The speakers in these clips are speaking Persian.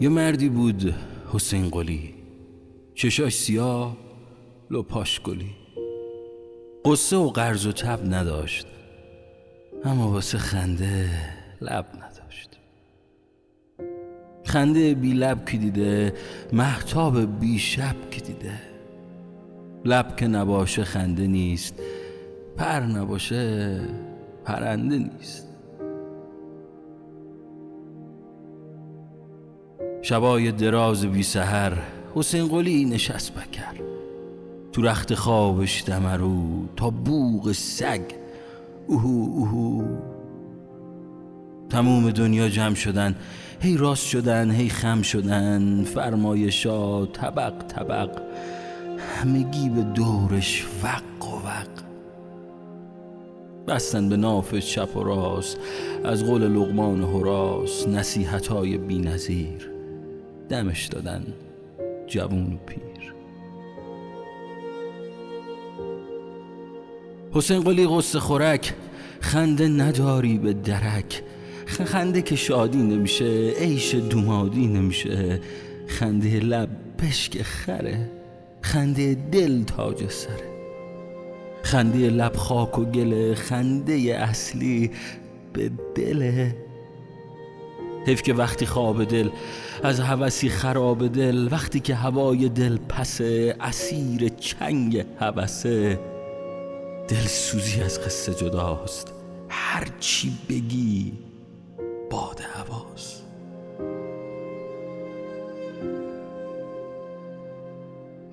یه مردی بود حسین قلی. چشاش سیاه لپاش گلی. قصه و قرض و تب نداشت اما واسه خنده لب نداشت. خنده بی لب کی دیده محتاب بی شب کی دیده. لب که نباشه خنده نیست پر نباشه پرنده نیست. شبای دراز بی سهر حسین قلی نشست بکر. تو رخت خوابش دمرو تا بوغ سگ. اوهو اوهو. تموم دنیا جمع شدن هی راست شدن هی خم شدن. فرمایشا طبق طبق. همگی به دورش وق و وق. بستن به ناف چپ و راست از قول لغمان هراس نصیحت های بی نظیر. دمش دادن جوون و پیر. حسین قلی قصه خورک خنده نداری به درک. خنده که شادی نمیشه عیش دومادی نمیشه. خنده لب پشک خره خنده دل تاج سره. خنده لب خاک و گله خنده اصلی به دله حیف که وقتی خواب دل از هوسی خراب دل وقتی که هوای دل پسه اسیر چنگ هوسه. دل سوزی از قصه جداست هر چی بگی باد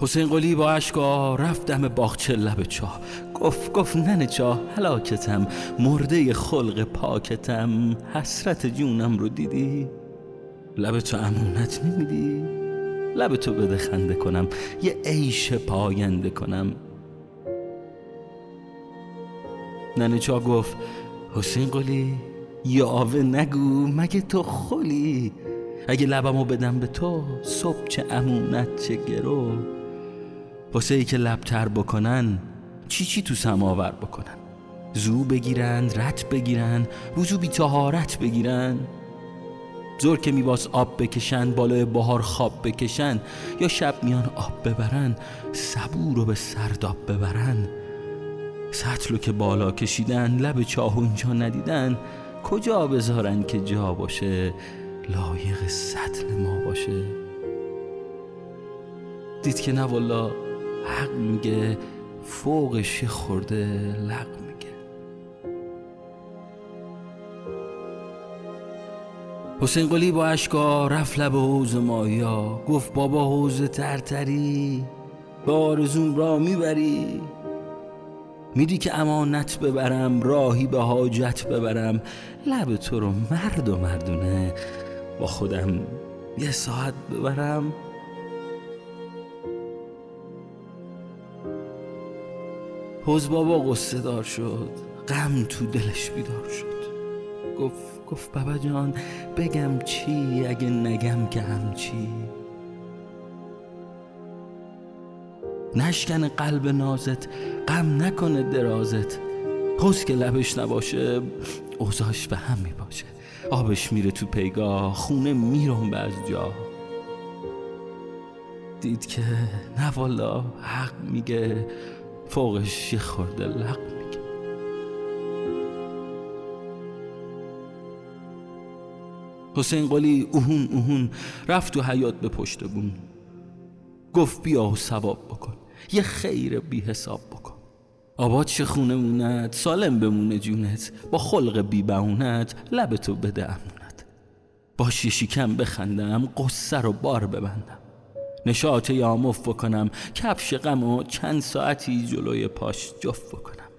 حسین قلی با اشکا رفت دم باغچه لب چاه. گفت گفت ننه چاه هلاکتم مرده خلق پاکتم. حسرت جونم رو دیدی؟ لب تو امونت نمیدی؟ لب تو بده خنده کنم یه عیش پاینده کنم. ننه چاه گفت حسین قلی یا آوه نگو مگه تو خلی؟ اگه لبمو بدم به تو صبح چه امونت چه گرو؟ واسه ای که لبتر بکنن چی چی تو سماور بکنن؟ زو بگیرن رت بگیرن وضو بی تهارت بگیرن. زور که میباس آب بکشن بالای بهار خواب بکشن یا شب میان آب ببرن صبور رو به سرداب ببرن. سطلو که بالا کشیدن لب چاه اونجا ندیدن کجا بذارن که جا باشه لایق سطل ما باشه؟ دید که نه والا حق میگه فوقش خورده لق میگه. حسین قلی با اشکا رفت لب حوز مایا گفت بابا حوز ترتری به آرزوم را می‌بری. میدی که امانت ببرم راهی به حاجت ببرم. لب تو رو مرد و مردونه با خودم یه ساعت ببرم. حوز بابا قصه دار شد غم تو دلش بیدار شد. گفت گفت بابا جان بگم چی اگه نگم که همچی نشکن قلب نازت غم نکنه درازت. حوز که لبش نباشه اوزاش به هم می‌باشه آبش میره تو پیگاه خونه میرم به از جا. دید که نه والا حق میگه. فوقش یه خورده لق میگه حسین قلی اوهون اوهون رفت تو حیات به پشت بون گفت بیا و ثواب بکن. یه خیر بی حساب بکن. آباد چه خونه موند؟ سالم بمونه جونت. با خلق بی بهونت لب تو بده امونت. باش شیکم بخندم قصه رو بار ببندم. نشاط یامف بکنم کفش غم و چند ساعتی جلوی پاش جفت بکنم.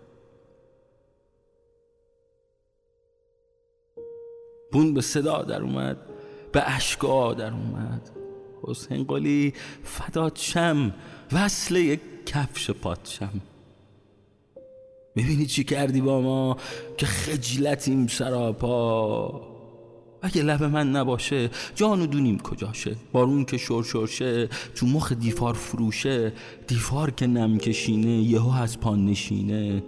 بون به صدا در اومد به اشکا در اومد. حسین قلی فدات شم وصله یک کفش پادشم. می‌بینی چی کردی با ما که خجلتیم سراپا؟ اگه لب من نباشه جان و دونیم کجاشه؟ بارون که شرشرشه تو مخ دیفار فروشه. دیفار که نم کشینه یهو از پان نشینه.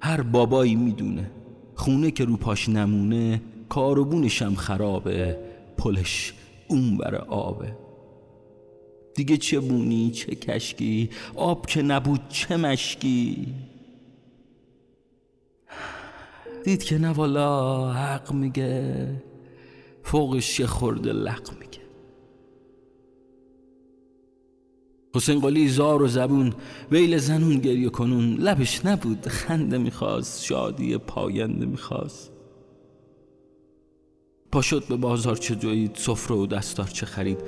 هر بابایی می‌دونه خونه که رو پاش نمونه کاروبونشم خرابه پلش اون بر آبه. دیگه چه بونی چه کشکی؟ آب که نبود چه مشکی؟ دید که نه والا حق میگه. فوقش یه خورده لق میگه حسین قلی زار و زبون ویل زنون گریه کنون. لبش نبود خنده می‌خواست شادی پاینده می‌خواست. پاشد به بازار چه جوید سفره و دستار چه خرید.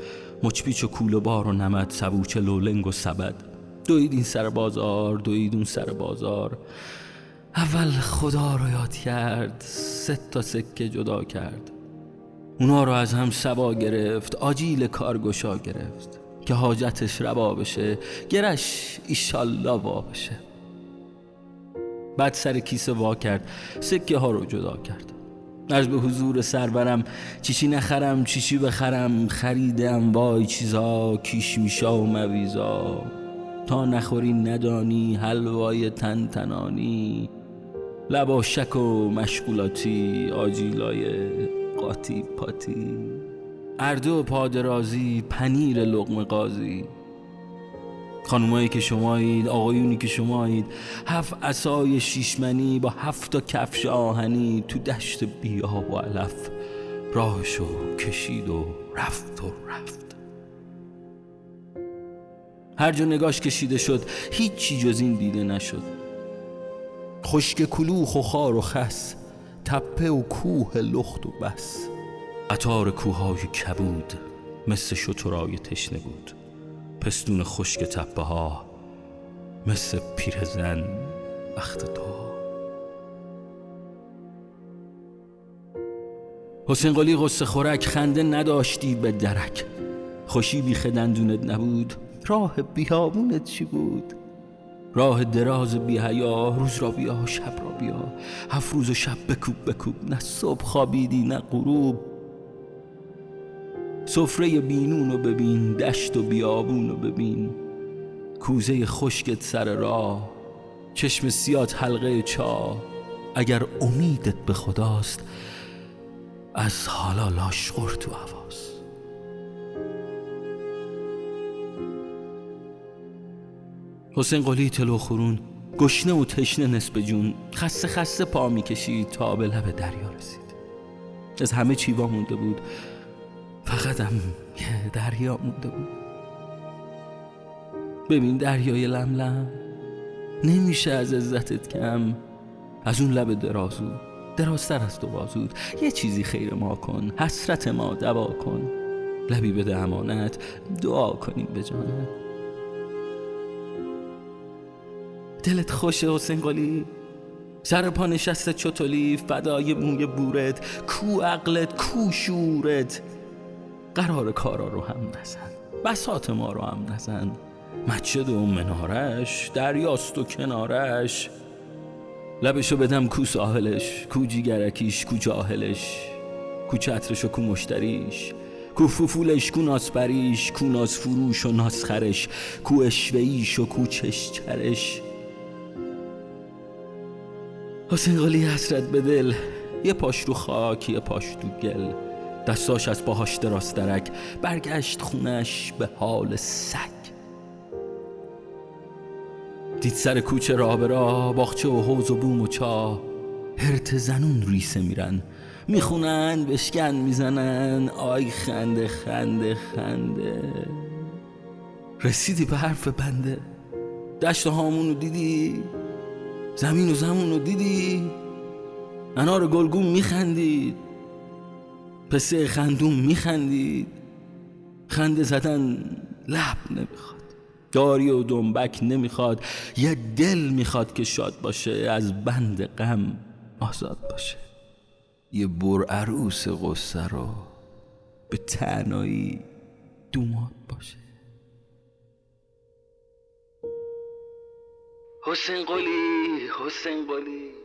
مچپیچ و کول و بار و نمد سبوچه لولنگ و سبد. دوید این سر بازار دوید اون سر بازار. اول خدا رو یاد کرد سه تا سکه جدا کرد. اونا رو از هم سبا گرفت آجیل کارگشا گرفت که حاجتش روا بشه گرش ایشالله وا بشه. بعد سر کیسه وا کرد سکه ها رو جدا کرد. از به حضور سرورم چیشی نخرم چیشی بخرم خریدم وای چیزا کیش میشا و مویزا. تا نخوری ندانی حلوای تن تنانی لبا شک و مشغولاتی آجیلای قاطی پاتی. اردو پادرازی پنیر لغم قاضی. خانومایی که شمایید آقایونی که شمایید هفت اسای شیشمنی با هفت تا کفش آهنی تو دشت بیا و علف. راهشو کشید و رفت و رفت. هر جا نگاش کشیده شد هیچی جز این دیده نشد. خشک کلوخ و خار و خس تپه و کوه لخت و بس. قطار کوههای کبود مثل شترای تشنه بود. پستون خشک تپه ها مثل پیرزن وقت تو حسین قلی غصه خورک خنده نداشتی به درک. خوشی بی خدندونت نبود. راه بیابونت چی بود؟ راه دراز بی حیا روز را بیا شب را بیا. هفت روز و شب بکوب بکوب. نه صبح خوابیدی نه غروب. سفره بینون رو ببین دشت و بیابون رو ببین. کوزه خشکت سر راه چشم سیات حلقه چا. اگر امیدت به خداست از حالا لاشخور تو حواس حسین قلی تلو خورون گشنه و تشنه نسب جون. خسته خسته پا می‌کشید تا به لب دریا رسید. از همه چیوا مونده بود. فقط هم دریا مونده بود. ببین دریای لملم نمیشه از عزتت کم. از اون لب درازو درازتر از تو بازود. یه چیزی خیر ما کن حسرت ما دوا کن. لبی بده امانت دعا کنیم به جانت. دلت خوشه حسین قلی سر پا نشسته چطولی فدای موی بورت. کو عقلت کو شورت. قرار کارا رو هم نزن. بسات ما رو هم نزن. مسجد و منارش دریاست و کنارش. لبشو بدم کو ساحلش کو جیگرکیش کو جاهلش. کو چترش و کو مشتریش. کو ففولش کو ناسپریش. کو ناز فروش و ناسخرش. کو اشوهیش و کو چشچرش. حسین قلی حسرت به دل. یه پاش رو خاک یه پاش تو گل. دستاش از پاهاش دراز درک. برگشت خونش به حال سگ. دید سر کوچه راه به راه باغچه و حوز و بوم و چاه هرت زنون ریسه میرن. می‌خونن بشکن می‌زنن. آی خنده خنده خنده. رسیدی به حرف بنده. دشت هامون رو دیدی؟ زمین و زمون رو دیدی انار گلگون میخندید. پسه خندون میخندید. خنده زدن لب نمی‌خواد. داری و دنبک نمی‌خواد. یه دل می‌خواد که شاد باشه از بند غم آزاد باشه. یه بر عروس قصه رو به تنهایی دوماد باشه. حسین قلی حسین قلی.